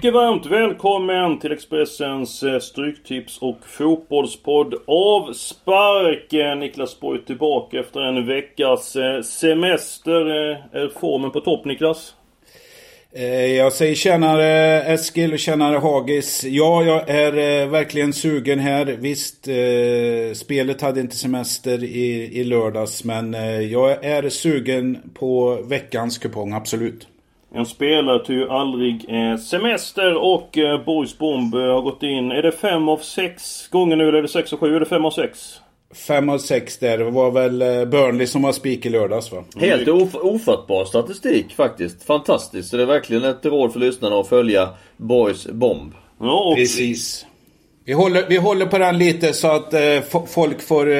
Mycket varmt välkommen till Expressens eh, Stryktips och Fotbollspodd Avspark. Niklas Borg tillbaka efter en veckas eh, semester. Eh, är formen på topp Niklas? Jag säger tjänare Eskil och tjänare Hagis. Ja, jag är verkligen sugen här. Visst, spelet hade inte semester i, i lördags. Men jag är sugen på veckans kupong, absolut. En spelare ju aldrig eh, semester och eh, Boris Bomb eh, har gått in. Är det fem av sex gånger nu eller är det sex av sju? Är det fem av sex? Fem av sex där. Det var väl eh, Burnley som var spik i lördags va? Helt of ofattbar statistik faktiskt. Fantastiskt. Så det är verkligen ett råd för lyssnarna att följa Boys Bomb. Ja, och Precis. Vi håller, vi håller på den lite så att eh, folk får eh,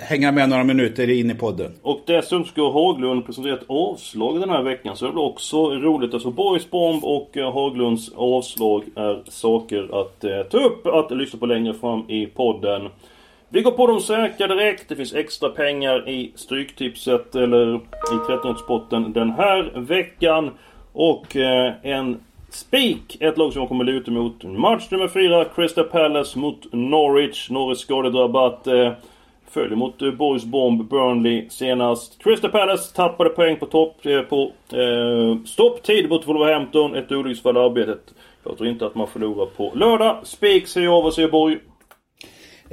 hänga med några minuter in i podden. Och dessutom ska Haglund presentera ett avslag den här veckan. Så det blir också roligt. Alltså Borgs Bomb och eh, Haglunds avslag är saker att eh, ta upp, att lyssna på längre fram i podden. Vi går på de säkra direkt. Det finns extra pengar i Stryktipset eller i 13 den här veckan. Och eh, en Spik, ett lag som jag kommer luta mot. Match nummer 4, Crystal Palace mot Norwich. Norwich skadedrabbat. Eh, följer mot eh, Boys Bomb, Burnley senast. Crystal Palace tappade poäng på topp eh, på eh, stopptid mot Wolverhampton. Ett olycksfall i arbetet. Jag tror inte att man förlorar på lördag. Spik säger jag, vad säger Borg?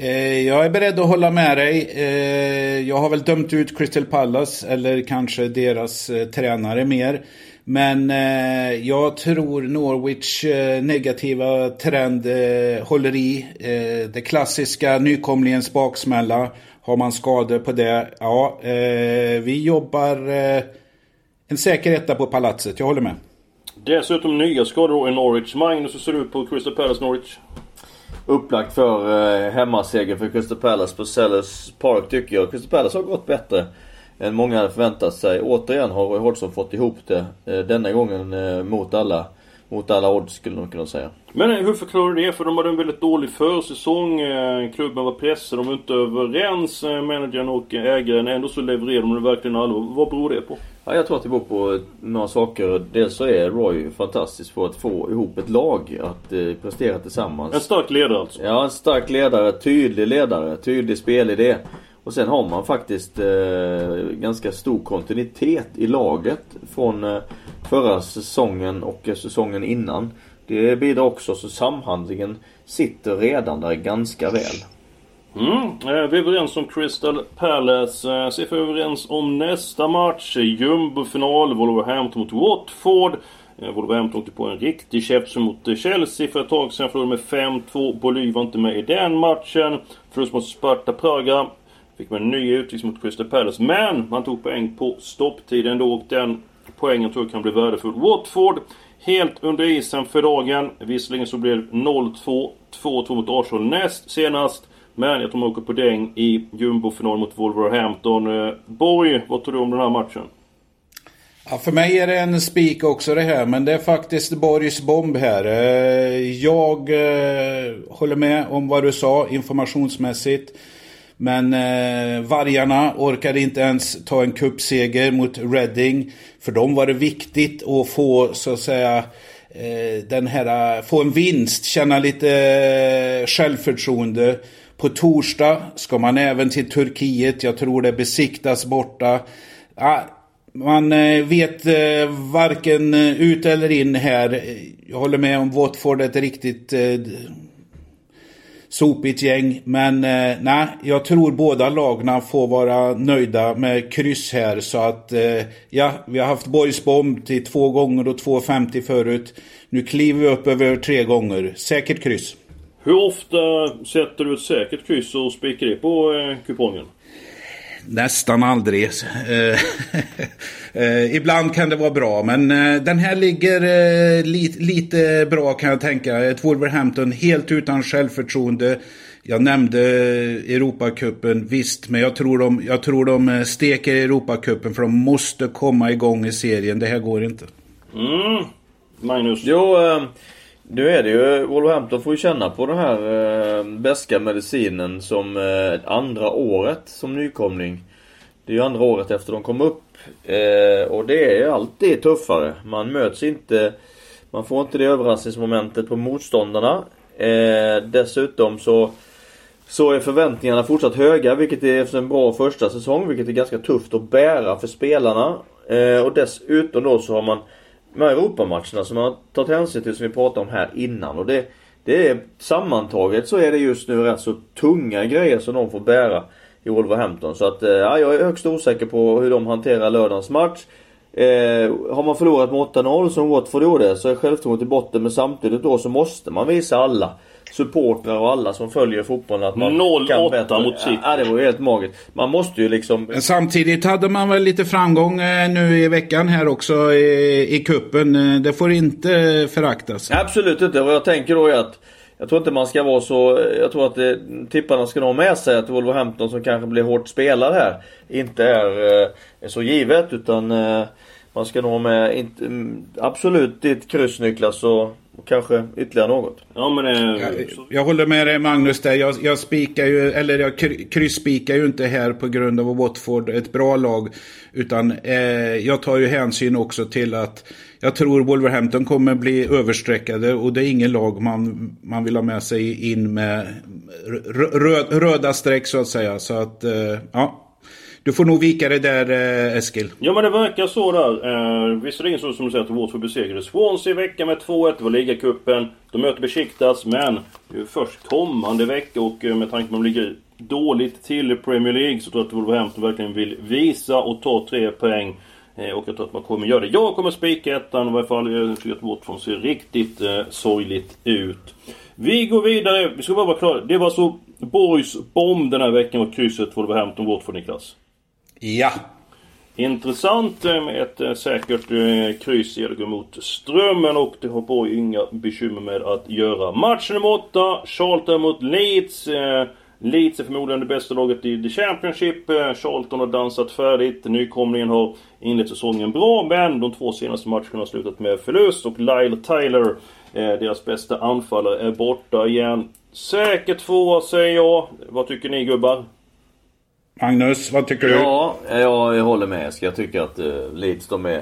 Eh, jag är beredd att hålla med dig. Eh, jag har väl dömt ut Crystal Palace, eller kanske deras eh, tränare mer. Men eh, jag tror Norwich eh, negativa trend eh, håller i. Eh, det klassiska nykomlingens baksmälla. Har man skador på det, ja, eh, vi jobbar eh, en säker etta på palatset. Jag håller med. Dessutom nya skador i Norwich. Magnus, hur ser du på Crystal Palace Norwich? Upplagt för eh, hemmaseger för Crystal Palace på Sellers Park tycker jag. Crystal Palace har gått bättre än många hade förväntat sig. Återigen har Roy Hodgson fått ihop det. Eh, denna gången eh, mot alla, mot alla odds skulle man kunna säga. Men eh, hur förklarar du det? För de hade en väldigt dålig försäsong. Klubben var pressad, de var inte överens. Managern och ägaren. Ändå så levererade de det verkligen allvar. Vad beror det på? Ja, jag tror att det beror på några saker. Dels så är Roy fantastisk på att få ihop ett lag att eh, prestera tillsammans. En stark ledare alltså? Ja, en stark ledare. Tydlig ledare. Tydlig spelidé. Och sen har man faktiskt eh, ganska stor kontinuitet i laget från eh, förra säsongen och säsongen innan. Det bidrar också så samhandlingen sitter redan där ganska väl. Mm. Eh, vi är överens om Crystal Palace. Eh, är vi överens om nästa match. Jumbofinal, Wolverhampton mot Watford. Eh, Wolverhampton åkte på en riktig käft mot eh, Chelsea för ett tag sedan. Förlorade med 5-2. Boly var inte med i den matchen. Förlust mot Sparta Praga. Fick man en ny utvisning mot Crystal Palace. Men man tog poäng på stopptiden då och den poängen tror jag kan bli värdefull. Watford helt under isen för dagen. Visserligen så blev det 0-2. 2-2 mot Arsenal näst senast. Men jag tror man åker på däng i jumbofinalen mot Wolverhampton. Eh, Borg, vad tror du om den här matchen? Ja, för mig är det en spik också det här, men det är faktiskt Borgs bomb här. Eh, jag eh, håller med om vad du sa informationsmässigt. Men eh, vargarna orkade inte ens ta en kuppseger mot Reading. För dem var det viktigt att få så att säga eh, den här, få en vinst, känna lite eh, självförtroende. På torsdag ska man även till Turkiet. Jag tror det besiktas borta. Ah, man eh, vet eh, varken ut eller in här. Jag håller med om Watford är ett riktigt eh, sopigt gäng. Men eh, nej, jag tror båda lagna får vara nöjda med kryss här. Så att eh, ja, vi har haft Borgsbomb till två gånger och 2,50 förut. Nu kliver vi upp över tre gånger. Säkert kryss. Hur ofta sätter du ett säkert kryss och spikar det på eh, kupongen? Nästan aldrig. Eh, eh, ibland kan det vara bra, men eh, den här ligger lite, lite bra kan jag tänka. Ett Wolverhampton helt utan självförtroende. Jag nämnde Europacupen, visst, men jag tror, de, jag tror de steker Europacupen för de måste komma igång i serien. Det här går inte. Mm. Magnus? Jo, nu är det ju, Wolverhampton får ju känna på den här eh, beska medicinen som eh, andra året som nykomling. Det är ju andra året efter de kom upp. Eh, och det är alltid tuffare. Man möts inte Man får inte det överraskningsmomentet på motståndarna. Eh, dessutom så så är förväntningarna fortsatt höga vilket är efter en bra första säsong vilket är ganska tufft att bära för spelarna. Eh, och dessutom då så har man de här Europamatcherna som man har tagit hänsyn till som vi pratade om här innan. Och det, det är sammantaget så är det just nu rätt så tunga grejer som de får bära i Wolverhampton. Så att, eh, ja, jag är högst osäker på hur de hanterar lördagens match. Eh, har man förlorat med 8-0 som Watford gjorde så är självförtroendet i botten men samtidigt då så måste man visa alla supportrar och alla som följer fotbollen att man 0 kan 8 bättre. mot City. Ja, det var ju helt magiskt. Man måste ju liksom... Samtidigt hade man väl lite framgång eh, nu i veckan här också i, i kuppen. Eh, Det får inte föraktas. Absolut inte. Och jag tänker då är att jag tror inte man ska vara så... Jag tror att det, tipparna ska ha med sig att Wolverhampton som kanske blir hårt spelare här inte är, eh, är så givet utan eh, man ska nog ha med inte, mm, absolut ditt kryss Niklas och, och kanske ytterligare något. Ja men... Eh, Jag, jag håller med dig Magnus där. Jag, jag spikar ju, eller jag kry- krysspikar ju inte här på grund av att Watford är ett bra lag. Utan eh, jag tar ju hänsyn också till att jag tror Wolverhampton kommer bli överstreckade och det är ingen lag man, man vill ha med sig in med rö- rö- röda streck så att säga. Så att, eh, ja. Du får nog vika det där eh, Eskil. Ja men det verkar så där. Eh, visserligen så som du säger att Watford besegrade Swansea i veckan med 2-1. Det var ligacupen. De möter Besiktas men det är ju först kommande vecka och eh, med tanke på att de ligger dåligt till i Premier League så tror jag att Wolverhampton verkligen vill visa och ta tre poäng. Eh, och jag tror att man kommer göra det. Jag kommer spika ettan i varje fall. Jag tycker att Watford ser riktigt eh, sorgligt ut. Vi går vidare. Vi ska bara vara klara. Det var alltså så Borgs bomb den här veckan och krysset Wolverhampton-Watford Niklas. Ja. Intressant eh, med ett eh, säkert eh, kryss i mot Strömmen och det har Borg inga bekymmer med att göra. Match nummer 8, Charlton mot Leeds. Leeds är förmodligen det bästa laget i The Championship. Charlton har dansat färdigt. Nykomlingen har inlett säsongen bra men de två senaste matcherna har slutat med förlust och Lyle Tyler, deras bästa anfallare, är borta igen. Säkert tvåa säger jag. Vad tycker ni gubbar? Magnus, vad tycker du? Ja, jag håller med Eskil. Jag tycker att uh, Leeds de är...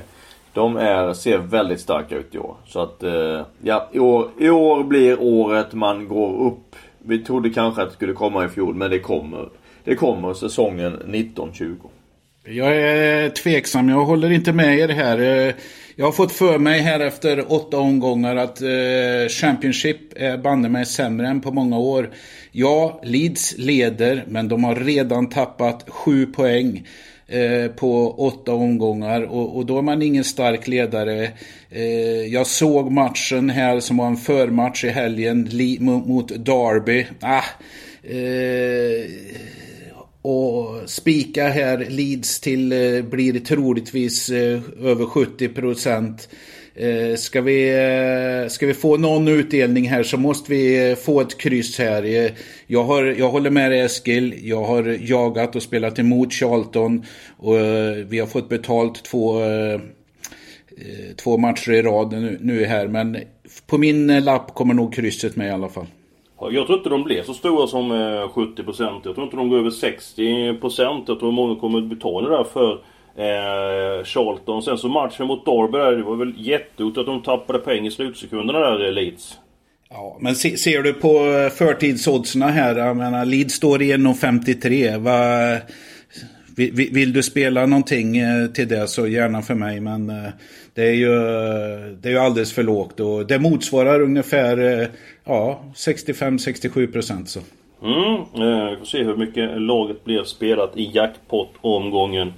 De är, ser väldigt starka ut i år. Så att, eh, ja, i år, i år blir året man går upp. Vi trodde kanske att det skulle komma i fjol, men det kommer. Det kommer säsongen 1920. Jag är tveksam, jag håller inte med er här. Jag har fått för mig här efter åtta omgångar att eh, Championship är banne mig sämre än på många år. Ja, Leeds leder, men de har redan tappat sju poäng eh, på åtta omgångar och, och då är man ingen stark ledare. Eh, jag såg matchen här som var en förmatch i helgen li, mot, mot Derby. Ah, eh, och spika här Leeds till eh, blir troligtvis eh, över 70 procent. Eh, ska, vi, ska vi få någon utdelning här så måste vi få ett kryss här. Jag, har, jag håller med dig Eskil. Jag har jagat och spelat emot Charlton. Och vi har fått betalt två, två matcher i rad nu, nu här. Men på min lapp kommer nog krysset med i alla fall. Jag tror inte de blir så stora som eh, 70%. Jag tror inte de går över 60%. Jag tror många kommer att betala där för eh, Charlton. Sen så matchen mot Derby där, det var väl jätteotur att de tappade poäng i slutsekunderna där, eh, Leeds. Ja, men se, ser du på eh, förtidsoddsen här, jag menar Leeds står i 1,53. Vill, vill- du spela någonting eh, till det så gärna för mig, men eh, det är ju, det är ju alldeles för lågt. Och det motsvarar ungefär eh, ja, 65-67 procent. Så. Mm, vi får se hur mycket laget blev spelat i jackpot-omgången.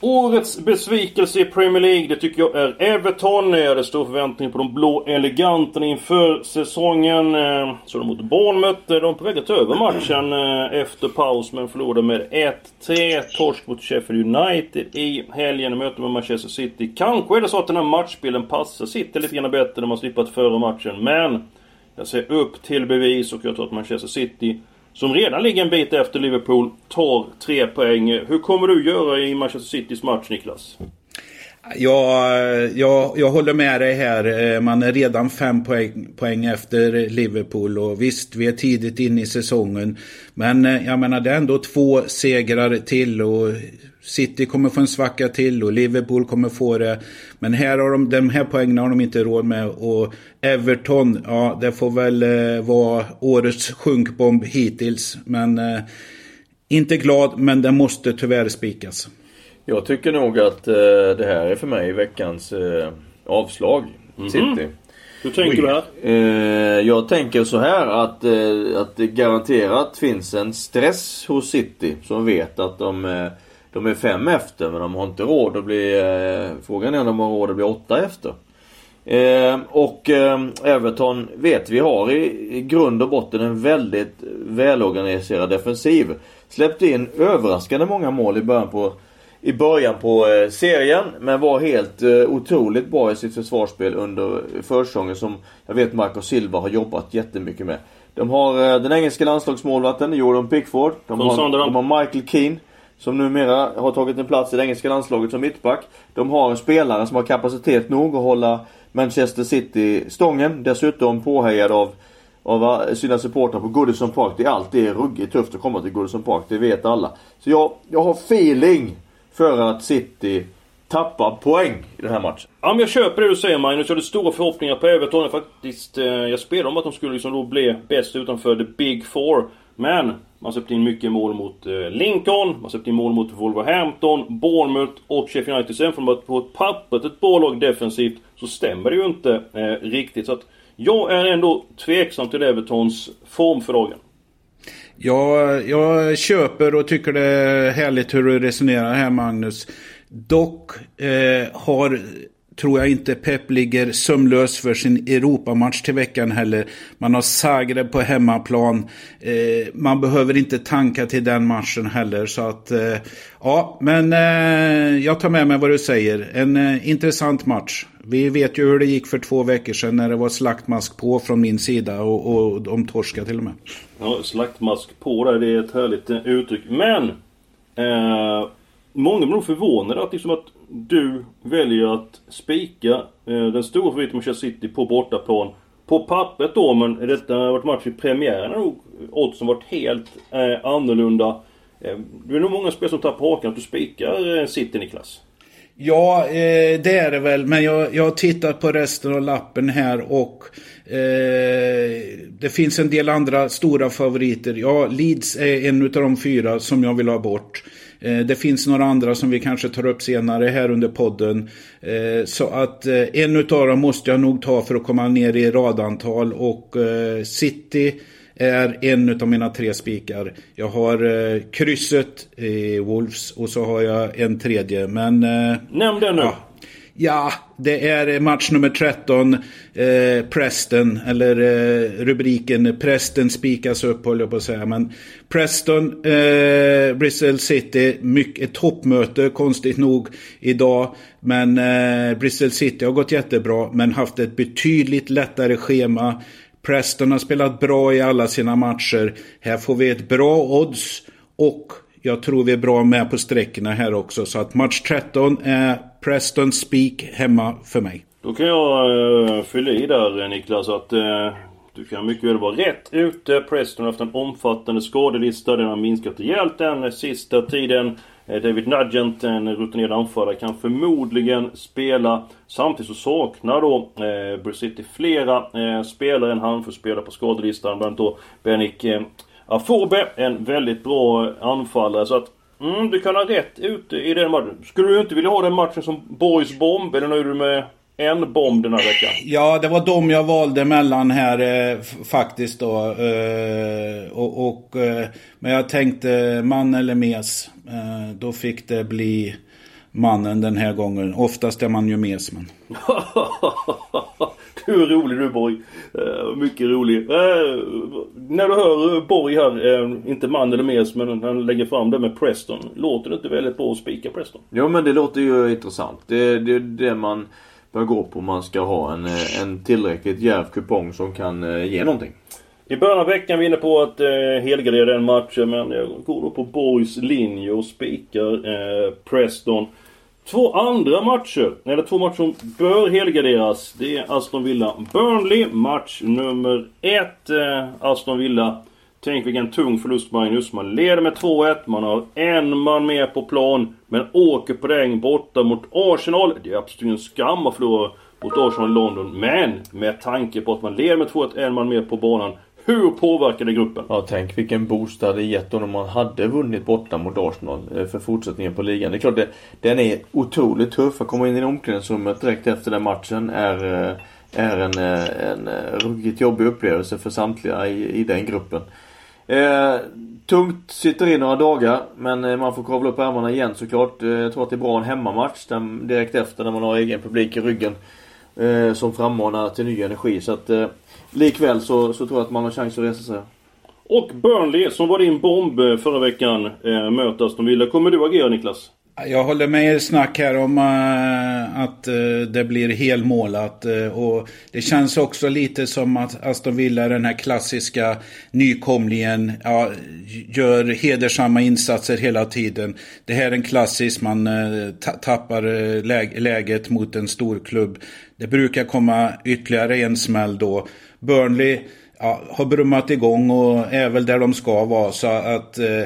Årets besvikelse i Premier League, det tycker jag är Everton. Jag hade stor förväntning på de blå eleganterna inför säsongen. Eh, så de mot Bournemouth. Eh, de är på väg att ta över matchen eh, efter paus, men förlorade med 1-3. Torsk mot Sheffield United i helgen. Möte med Manchester City. Kanske är det så att den här matchbilden passar City lite grann bättre när man slipper att matchen, men... Jag ser upp till bevis och jag tror att Manchester City, som redan ligger en bit efter Liverpool, tar tre poäng. Hur kommer du göra i Manchester Citys match, Niklas? Ja, jag, jag håller med dig här. Eh, man är redan fem poäng, poäng efter Liverpool och visst, vi är tidigt inne i säsongen. Men eh, jag menar, det är ändå två segrar till och City kommer få en svacka till och Liverpool kommer få det. Men här har de, de här poängen har de inte råd med. Och Everton, ja, det får väl eh, vara årets sjunkbomb hittills. Men eh, inte glad, men det måste tyvärr spikas. Jag tycker nog att eh, det här är för mig veckans eh, avslag. Mm -hmm. City. Hur tänker du här? Eh, jag tänker så här att, eh, att det garanterat finns en stress hos City som vet att de, eh, de är fem efter men de har inte råd att bli... Eh, frågan är om de har råd att bli åtta efter. Eh, och eh, Everton vet vi har i, i grund och botten en väldigt välorganiserad defensiv. Släppte in överraskande många mål i början på i början på eh, serien. Men var helt otroligt bra i sitt försvarsspel under försäsongen som jag vet Marco Silva har jobbat jättemycket med. De har den engelska landslagsmålvakten Jordan Pickford. De har, de har Michael Keane. Som numera har tagit en plats i det engelska landslaget som mittback. De har en spelare som har kapacitet nog att hålla Manchester City stången. Dessutom påhejad av av eh, sina supportrar på Goodison Park. Det är alltid ruggigt tufft att komma till Goodison Park. Det vet alla. Så jag, jag har feeling för att City tappar poäng i den här matchen. Ja men jag köper det du säger Magnus. Jag hade stora förhoppningar på Everton. Faktiskt, eh, jag spelade om att de skulle liksom då bli bäst utanför the Big Four. Men man släppte in mycket mål mot eh, Lincoln, man släppte in mål mot Wolverhampton, Bournemouth och Sheffield United. Sen från att på ett pappret ett bra lag defensivt så stämmer det ju inte eh, riktigt. Så att jag är ändå tveksam till Evertons form för dagen. Ja, jag köper och tycker det är härligt hur du resonerar här Magnus. Dock eh, har tror jag inte Pep ligger sömlös för sin Europamatch till veckan heller. Man har Zagreb på hemmaplan. Eh, man behöver inte tanka till den matchen heller. Så att, eh, ja, men eh, jag tar med mig vad du säger. En eh, intressant match. Vi vet ju hur det gick för två veckor sedan när det var slaktmask på från min sida och, och de torskade till och med. Ja, slaktmask på där, det är ett härligt eh, uttryck. Men! Eh, många blir nog förvånade att, liksom att du väljer att spika eh, den stora favoriten Manchester City på bortaplan. På pappret då, men detta har varit match i premiären nog oddsen varit helt eh, annorlunda. Eh, det är nog många spel som tappar hakan att du spikar eh, City, Niklas. Ja, eh, det är det väl. Men jag, jag har tittat på resten av lappen här och eh, det finns en del andra stora favoriter. Ja, Leeds är en av de fyra som jag vill ha bort. Eh, det finns några andra som vi kanske tar upp senare här under podden. Eh, så att eh, en utav dem måste jag nog ta för att komma ner i radantal och City är en utav mina tre spikar. Jag har krysset i Wolves och så har jag en tredje men... Nämn den nu! Ja, Ja, det är match nummer 13. Eh, Preston, eller eh, rubriken Preston spikas upp håller jag på att säga. Men Preston, eh, Bristol City, mycket toppmöte konstigt nog idag. Men eh, Bristol City har gått jättebra men haft ett betydligt lättare schema. Preston har spelat bra i alla sina matcher. Här får vi ett bra odds och jag tror vi är bra med på sträckorna här också. Så att match 13 är Preston Speak hemma för mig. Då kan jag uh, fylla i där eh, Niklas att uh, du kan mycket väl vara rätt ute. Preston har haft en omfattande skadelista. Den har minskat rejält den sista tiden. Uh, David Nugent, en rutinerad anfallare, kan förmodligen spela. Samtidigt så saknar då eh, Bruce flera eh, spelare. En handfull på skadelistan. Bland annat då Benik eh, Afobe, en väldigt bra anfallare. Så att Mm, du kan ha rätt ute i den matchen. Skulle du inte vilja ha den matchen som Boys bomb? Eller nöjer du med en bomb den här veckan? Ja, det var de jag valde mellan här eh, faktiskt då. Eh, och, och eh, men jag tänkte man eller mes. Eh, då fick det bli mannen den här gången. Oftast är man ju mes men. du är rolig du Borg. Uh, mycket rolig. Uh, när du hör Borg här, uh, inte man eller mes men han lägger fram det med Preston. Låter det inte väldigt bra att spika Preston? Jo men det låter ju intressant. Det är det, det man bör gå på om man ska ha en, en tillräckligt djärv kupong som kan ge någonting. I början av veckan var vi inne på att eh, helgardera den matchen men jag går då på Borgs linje och spikar eh, Preston. Två andra matcher, eller två matcher som bör helgarderas. Det är Aston Villa Burnley, match nummer ett. Eh, Aston Villa Tänk vilken tung förlust Magnus. Man leder med 2-1, man har en man mer på plan. Men åker på regn borta mot Arsenal. Det är absolut en skam att förlora mot Arsenal i London. Men med tanke på att man leder med 2-1, en man mer på banan. Hur påverkar det gruppen? Ja, tänk vilken boost det hade gett om man hade vunnit borta mot Arsenal eh, för fortsättningen på ligan. Det är klart, det, den är otroligt tuff. Att komma in i omklädningsrummet direkt efter den matchen är, eh, är en, eh, en ruggigt jobbig upplevelse för samtliga i, i den gruppen. Eh, tungt sitter i några dagar men man får kavla upp ärmarna igen såklart. Jag tror att det är bra en hemmamatch där, direkt efter när man har egen publik i ryggen. Eh, som frammanar till ny energi. Så att eh, likväl så, så tror jag att man har chans att resa sig. Och Burnley som var din bomb eh, förra veckan eh, möter Aston Villa. Kommer du agera Niklas? Jag håller med er snack här om uh, att uh, det blir helmålat. Uh, och det känns också lite som att Aston Villa, den här klassiska nykomlingen, ja, gör hedersamma insatser hela tiden. Det här är en klassisk, man tappar lä läget mot en stor klubb. Det brukar komma ytterligare en smäll då. Burnley ja, har brummat igång och är väl där de ska vara. Så att Eh,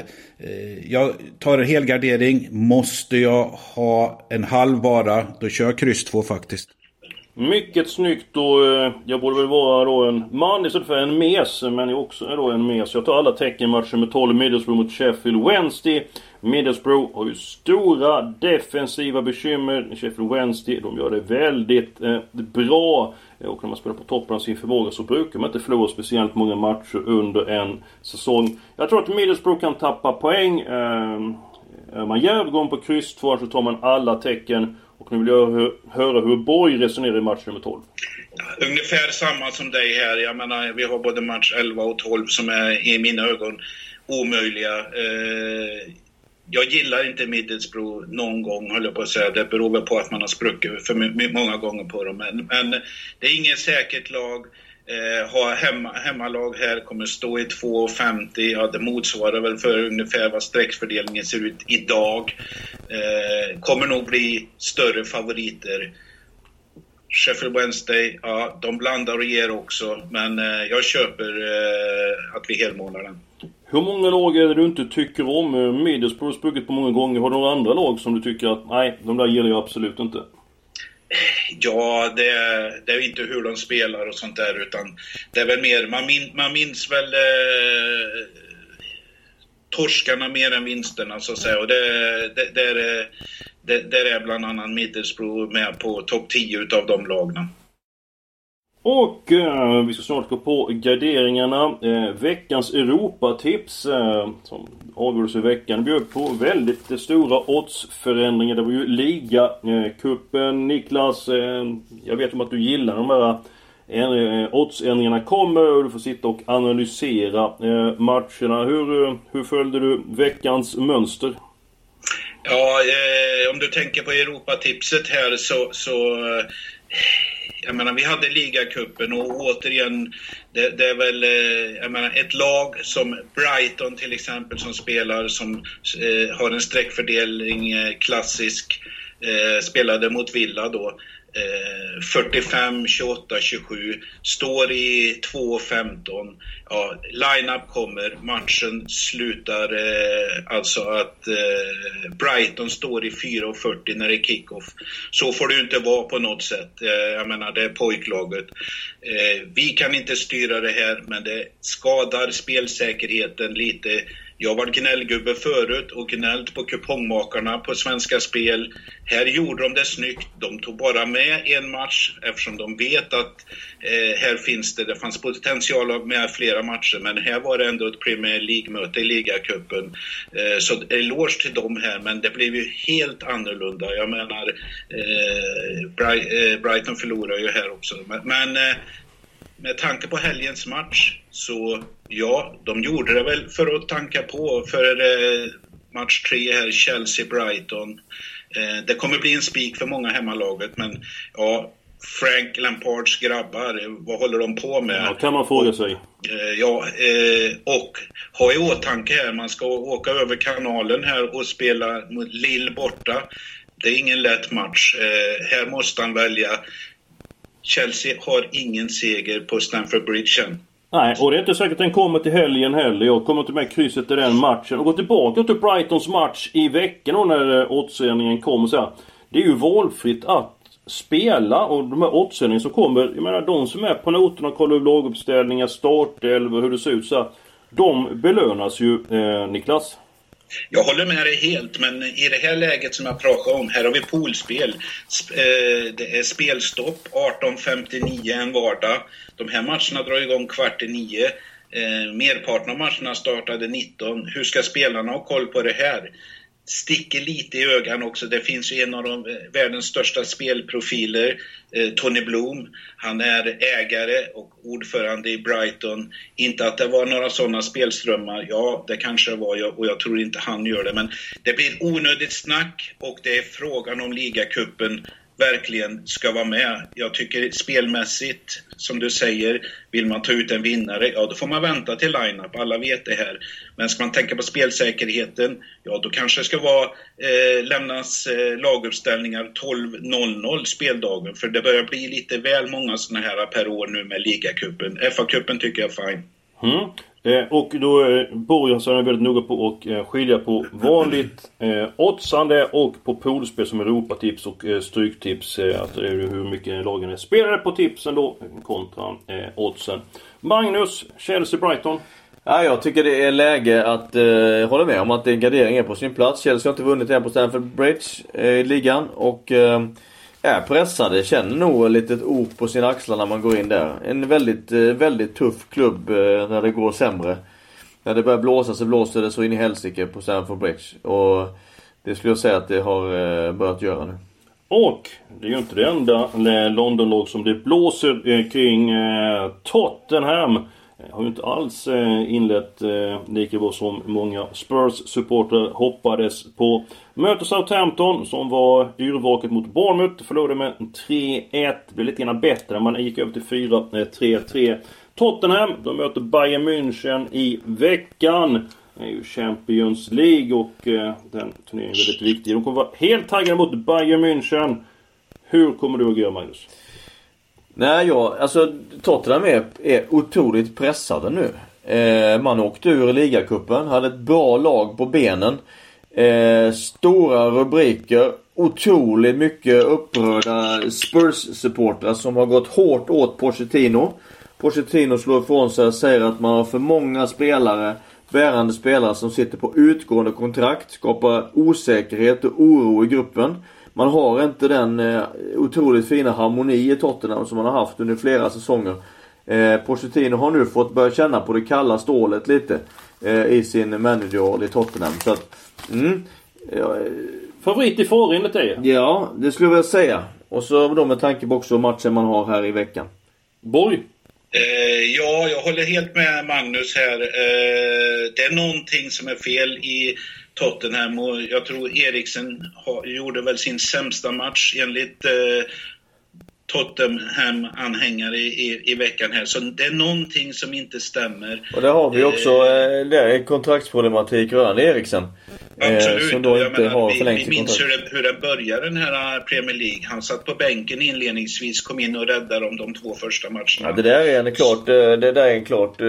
eh jag tar en helgardering. Måste jag ha en halv bara, då kör jag kryss 2 faktiskt. Mycket snyggt och eh, jag borde väl vara då en man istället för en mes. Men jag också är då en mes. Jag tar alla tecken matchen med 12 Middlesbrough mot Sheffield Wednesday. Middlesbrough har ju stora defensiva bekymmer. Sheffield Wednesday, de gör det väldigt eh, bra. Och när man spelar på toppen av sin förmåga så brukar man inte förlora speciellt många matcher under en säsong. Jag tror att Middlesbrough kan tappa poäng. Ehm, är man jävligt går på kryss 2 så tar man alla tecken. Och nu vill jag höra hur Borg resonerar i match nummer 12. Ungefär samma som dig här. Jag menar, vi har både match 11 och 12 som är i mina ögon omöjliga. Eh, jag gillar inte Middlesbrough någon gång, höll jag på att säga. Det beror väl på att man har spruckit för många gånger på dem. Men, men det är inget säkert lag. Eh, ha hemma, hemmalag här kommer stå i 2,50. Ja, det motsvarar väl för ungefär vad streckfördelningen ser ut idag. Eh, kommer nog bli större favoriter. Sheffield Wednesday, ja, de blandar och ger också. Men eh, jag köper eh, att vi helmålar den. Hur många lag är det du inte tycker om? Middlesbrough har sprungit på många gånger. Har du några andra lag som du tycker att nej, de där gillar jag absolut inte? Ja, det, det är inte hur de spelar och sånt där utan det är väl mer, man, min, man minns väl eh, torskarna mer än vinsterna så att säga och det, det, där, är, det, där är bland annat Middlesbrough med på topp 10 utav de lagna. Och eh, vi ska snart gå på garderingarna. Eh, veckans Europatips eh, som avgjordes i veckan bjöd på väldigt stora oddsförändringar. Det var ju ligacupen. Eh, Niklas, eh, jag vet om att du gillar de här eh, oddsändringarna kommer och du får sitta och analysera eh, matcherna. Hur, eh, hur följde du veckans mönster? Ja, eh, om du tänker på Europatipset här så, så eh, jag menar, vi hade ligacupen och återigen, det, det, är väl eh, jag menar, ett lag som Brighton till exempel som spelar, som eh, har en streckfördelning eh, klassisk, eh, spelade mot Villa då. 45, 28, 27. Står i 2.15. Ja, line-up kommer. Matchen slutar eh, alltså att eh, Brighton står i 4.40 när det är kick-off. Så får det inte vara på något sätt. Eh, jag menar, det är pojklaget. Eh, vi kan inte styra det här, men det skadar spelsäkerheten lite jag var gnällgubbe förut och gnällt på kupongmakarna på Svenska Spel. Här gjorde de det snyggt. De tog bara med en match eftersom de vet att eh, här finns det, det fanns potential med flera matcher men här var det ändå ett Premier League-möte i ligacupen. Eh, så eloge till dem här men det blev ju helt annorlunda. Jag menar, eh, eh Brighton förlorar ju här också. Men, men eh, med tanke på helgens match så ja, de gjorde det väl för att tanka på för eh, match tre här, Chelsea-Brighton. Eh, det kommer bli en spik för många hemmalaget men ja, Frank Lampards grabbar, vad håller de på med? Ja, kan man fråga sig. Eh, ja, eh, och ha i åtanke här, man ska åka över kanalen här och spela mot Lill borta. det är ingen lätt match. Eh, här måste han välja. Chelsea har ingen seger på Stamford Bridge än. Nej, och det är inte säkert att den kommer till helgen heller. Jag kommer inte med krysset i den matchen. Och gå tillbaka till Brightons match i veckan då när eh, återsändningen kommer så här. Det är ju valfritt att spela och de här återsändningarna som kommer. Jag menar de som är på noterna och kollar upp laguppställningar, startelvor, hur det ser ut så här. De belönas ju, eh, Niklas. Jag håller med dig helt, men i det här läget som jag pratar om, här har vi poolspel. Eh, det är spelstopp 18.59 en vardag. De här matcherna drar igång kvart i nio. Eh, merparten av matcherna startade 19. Hur ska spelarna ha koll på det här? Sticker lite i ögonen också. Det finns ju en av de, eh, världens största spelprofiler, eh, Tony Bloom. Han är ägare och ordförande i Brighton. Inte att det var några sådana spelströmmar. Ja, det kanske det var och jag tror inte han gör det. Men det blir onödigt snack och det är frågan om ligacupen verkligen ska vara med. Jag tycker spelmässigt, som du säger, vill man ta ut en vinnare, ja då får man vänta till line-up. Alla vet det här. Men ska man tänka på spelsäkerheten, ja då kanske det ska vara, eh, lämnas eh, laguppställningar 12.00 speldagen. För det börjar bli lite väl många sådana här per år nu med ligacupen. FA-cupen tycker jag är fine. Mm. Eh, och då eh, Borg är väldigt noga på att eh, skilja på vanligt eh, oddsande och på poolspel som Europatips och eh, Stryktips. Eh, att, hur mycket lagen är spelade på tipsen då kontra eh, oddsen. Magnus, Chelsea-Brighton. Ja, jag tycker det är läge att eh, hålla med om att en gardering är på sin plats. Chelsea har inte vunnit än på Stamford Bridge eh, i ligan. Och eh, är pressade. Känner nog ett litet ok på sina axlar när man går in där. En väldigt, eh, väldigt tuff klubb eh, när det går sämre. När det börjar blåsa så blåser det så in i helsike på Stamford Bridge. Och det skulle jag säga att det har eh, börjat göra nu. Och det är ju inte det enda Londonlag som det blåser kring. Tottenham Eh, har ju inte alls eh, inlett eh, lika bra som många Spurs-supportrar hoppades på. Möter Southampton som var yrvaket mot Bournemouth. Förlorade med 3-1. Blev lite grann bättre. Man gick över till 4-3-3. Tottenham, de möter Bayern München i veckan. Det är ju Champions League och den turneringen är väldigt viktig. De kommer vara helt taggade mot Bayern München. Hur kommer du att agera Magnus? Nej, ja, alltså Tottenham är, är otroligt pressade nu. Eh, man åkte ur ligacupen, hade ett bra lag på benen. Eh, stora rubriker. Otroligt mycket upprörda Spurs-supportrar som har gått hårt åt Pochettino. Pochettino slår ifrån sig och säger att man har för många spelare, bärande spelare som sitter på utgående kontrakt. Skapar osäkerhet och oro i gruppen. Man har inte den eh, otroligt fina harmoni i Tottenham som man har haft under flera säsonger. Eh, Pochettino har nu fått börja känna på det kalla stålet lite eh, i sin manager i Tottenham. Så att, mm, ja, Favorit i förrinnet är Ja, det skulle jag vilja säga. Och så då med tanke på också matchen man har här i veckan. Borg? Eh, ja, jag håller helt med Magnus här. Eh, det är någonting som är fel i Tottenham och jag tror Eriksen ha, gjorde väl sin sämsta match enligt eh, Tottenham-anhängare i, i, i, veckan här. Så det är någonting som inte stämmer. Och där har vi också eh, det är kontraktsproblematik rörande Eriksen. Eh, Absolut. Eh, som då inte menar, har förlängt vi, vi minns hur det, hur det började den här eh, Premier League. Han satt på bänken inledningsvis, kom in och räddade dem de två första matcherna. Ja, det där är en klart, eh, det där är en klart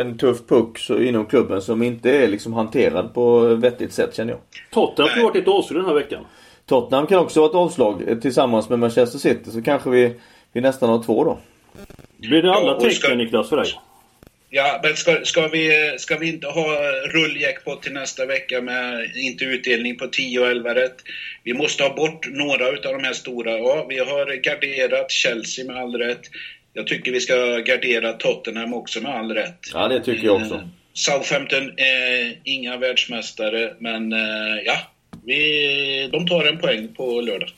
en tuff puck så, inom klubben som inte är liksom hanterad på vettigt sätt känner jag. Tottenham har varit ett avslut den här veckan. Tottenham kan också vara ett avslag tillsammans med Manchester City så kanske vi, vi nästan har två då. Blir det alla tecken Niklas för dig? Ja, men ska, ska, vi, ska vi inte ha rulljackpot till nästa vecka med inte utdelning på 10 och 11 rätt? Vi måste ha bort några av de här stora. Ja, vi har garderat Chelsea med all rätt. Jag tycker vi ska gardera Tottenham också med all rätt. Ja, det tycker jag också. Eh, Southampton är inga världsmästare, men eh, ja, vi, de tar en poäng på lördag.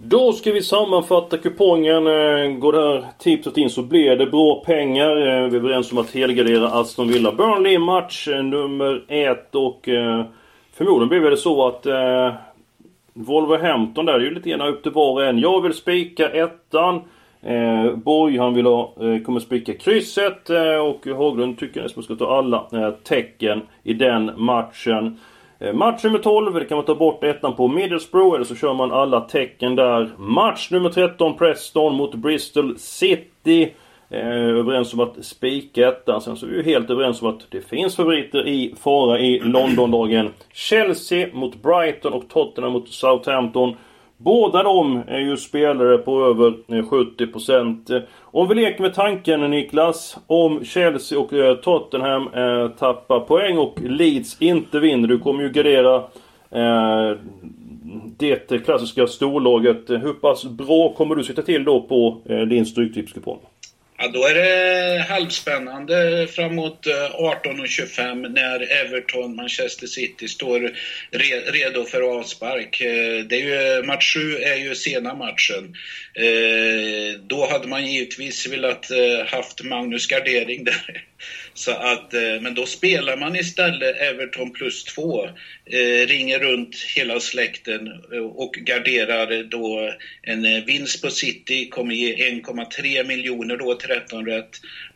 Då ska vi sammanfatta kupongen. Eh, går det här tipset in så blir det bra pengar. Eh, vi är överens om att helgardera Aston Villa Burnley match eh, nummer ett och förmodligen blir det så att Volvo Wolverhampton där, det är ju lite grann upp till var och en. Jag vill spika ettan. Eh, Borg han vill ha, eh, kommer spika krysset eh, och Haglund tycker att man ska ta alla eh, tecken i den matchen. Eh, match nummer 12, det kan man ta bort ettan på Middlesbrough eller så kör man alla tecken där. Match nummer 13, Preston mot Bristol City. Eh, överens om att spika ettan. Sen så är vi ju helt överens om att det finns favoriter i fara i Londondagen. Chelsea mot Brighton och Tottenham mot Southampton. Båda de är ju spelare på över eh, 70%. Eh, om vi leker med tanken Niklas, om Chelsea och eh, Tottenham eh, tappar poäng och Leeds inte vinner. Du kommer ju gardera eh, det klassiska storlaget. Hur pass bra kommer du sitta till då på eh, din Stryktipskupong? Ja, då är det halvspännande framåt 18.25 eh, när Everton, Manchester City står redo för avspark. Eh, det är ju, match 7 är ju sena matchen. Eh, då hade man givetvis velat haft Magnus Gardering där. Så att, men då spelar man istället Everton plus 2 ringer runt hela släkten och garderar då en vinst på City kommer ge 1,3 miljoner då 13 rätt.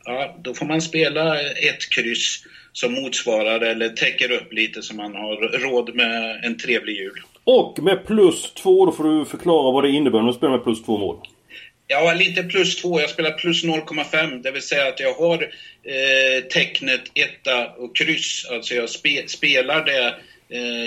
Ja, då får man spela ett kryss som motsvarar eller täcker upp lite så man har råd med en trevlig jul. Och med plus två, då får du förklara vad det innebär när man spelar med plus två mål. Ja, lite plus två. Jag spelar plus 0,5. Det vill säga att jag har eh, tecknet etta och kryss. Alltså jag spe, spelar det Eh,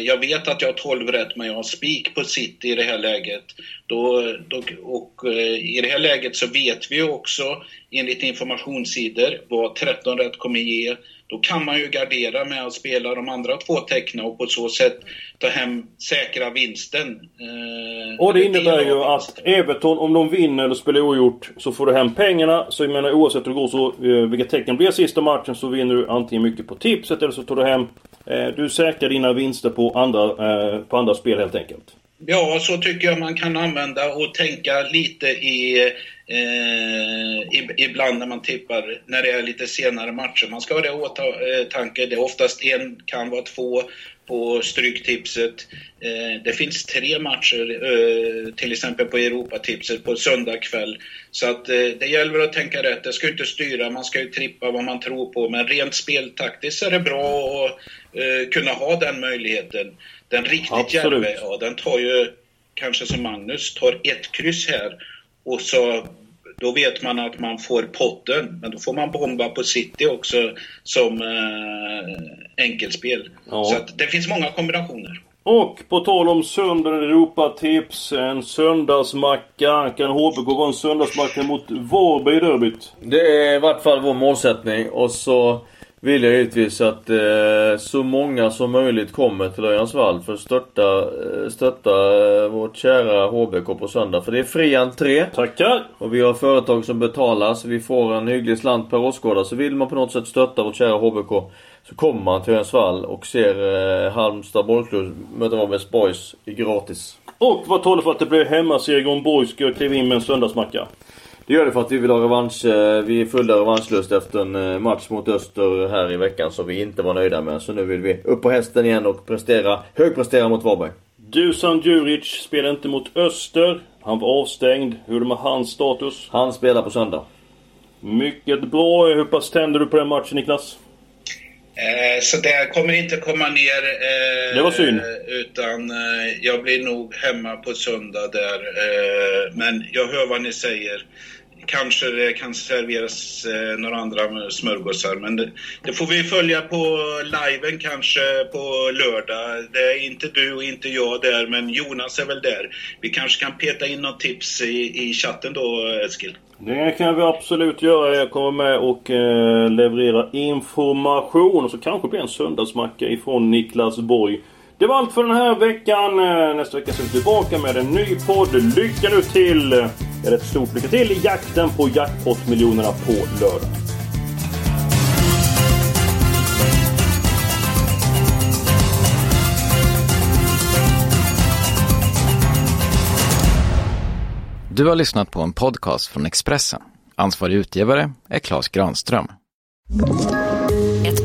jag vet att jag har 12 rätt, men jag har spik på City i det här läget. Då, då, och eh, I det här läget så vet vi också, enligt informationssidor, vad 13 rätt kommer ge. Då kan man ju gardera med att spela de andra två tecknen och på så sätt ta hem säkra vinsten. Eh, och det innebär ju att Everton, om de vinner eller spelar ogjort, så får du hem pengarna. Så jag menar oavsett hur det går så, vilka tecken blir sista matchen, så vinner du antingen mycket på tipset eller så tar du hem Eh, Eh, du säkrar dina vinster på andra, eh, på andra spel helt enkelt. Ja, så tycker jag man kan använda och tänka lite i eh, ibland när man tippar när det är lite senare matcher. Man ska ha det i åtanke. Eh, det är oftast en, kan vara två på Stryktipset. Eh, det finns tre matcher, eh, till exempel på Europatipset på söndag kväll. Så att eh, det gäller att tänka rätt. Det ska inte styra, man ska ju trippa vad man tror på. Men rent speltaktiskt är det bra att kunna ha den möjligheten. Den riktigt djärve, ja, den tar ju kanske som Magnus, tar ett kryss här och så då vet man att man får potten. Men då får man bomba på City också som eh, enkelspel. Ja. Så att det finns många kombinationer. Och på tal om söndagen Europatips, en söndagsmacka. Kan HBK vara en söndagsmacka mot Varberg i derbyt? Det är i vart fall vår målsättning. Och så vill jag givetvis att eh, så många som möjligt kommer till Örjansvall för att stötta, eh, stötta eh, vårt kära HBK på söndag. För det är fri entré. Tackar! Och vi har företag som betalar så vi får en hygglig slant per åskådare. Så vill man på något sätt stötta vårt kära HBK så kommer man till Örjansvall och ser eh, Halmstad bollklubb möta Varbergs Boys gratis. Och vad talar för att det blir hemmaseger om Boys ska kliva in med en söndagsmacka? Det gör det för att vi vill ha revansch. Eh, vi är fulla revanschlust efter en eh, match mot Öster här i veckan som vi inte var nöjda med. Så nu vill vi upp på hästen igen och prestera, högprestera mot Varberg. Dusan Djuric spelar inte mot Öster. Han var avstängd. Hur är det med hans status? Han spelar på söndag. Mycket bra. Hur pass tänder du på den matchen Niklas? Eh, så det kommer inte komma ner. Eh, det var synd. Utan eh, jag blir nog hemma på söndag där. Eh, men jag hör vad ni säger. Kanske det kan serveras eh, några andra smörgåsar. Men det, det, får vi följa på liven kanske på lördag. Det är inte du och inte jag där, men Jonas är väl där. Vi kanske kan peta in något tips i, i chatten då, Eskil. Det kan vi absolut göra. Jag kommer med och eh, leverera information. Och så kanske det blir en söndagsmacka ifrån Niklas Borg. Det var allt för den här veckan. Eh, nästa vecka så är vi tillbaka med en ny podd. Lycka nu till! Ett stort lycka till i jakten på jackpot-miljonerna på lördag. Du har lyssnat på en podcast från Expressen. Ansvarig utgivare är Klas Granström.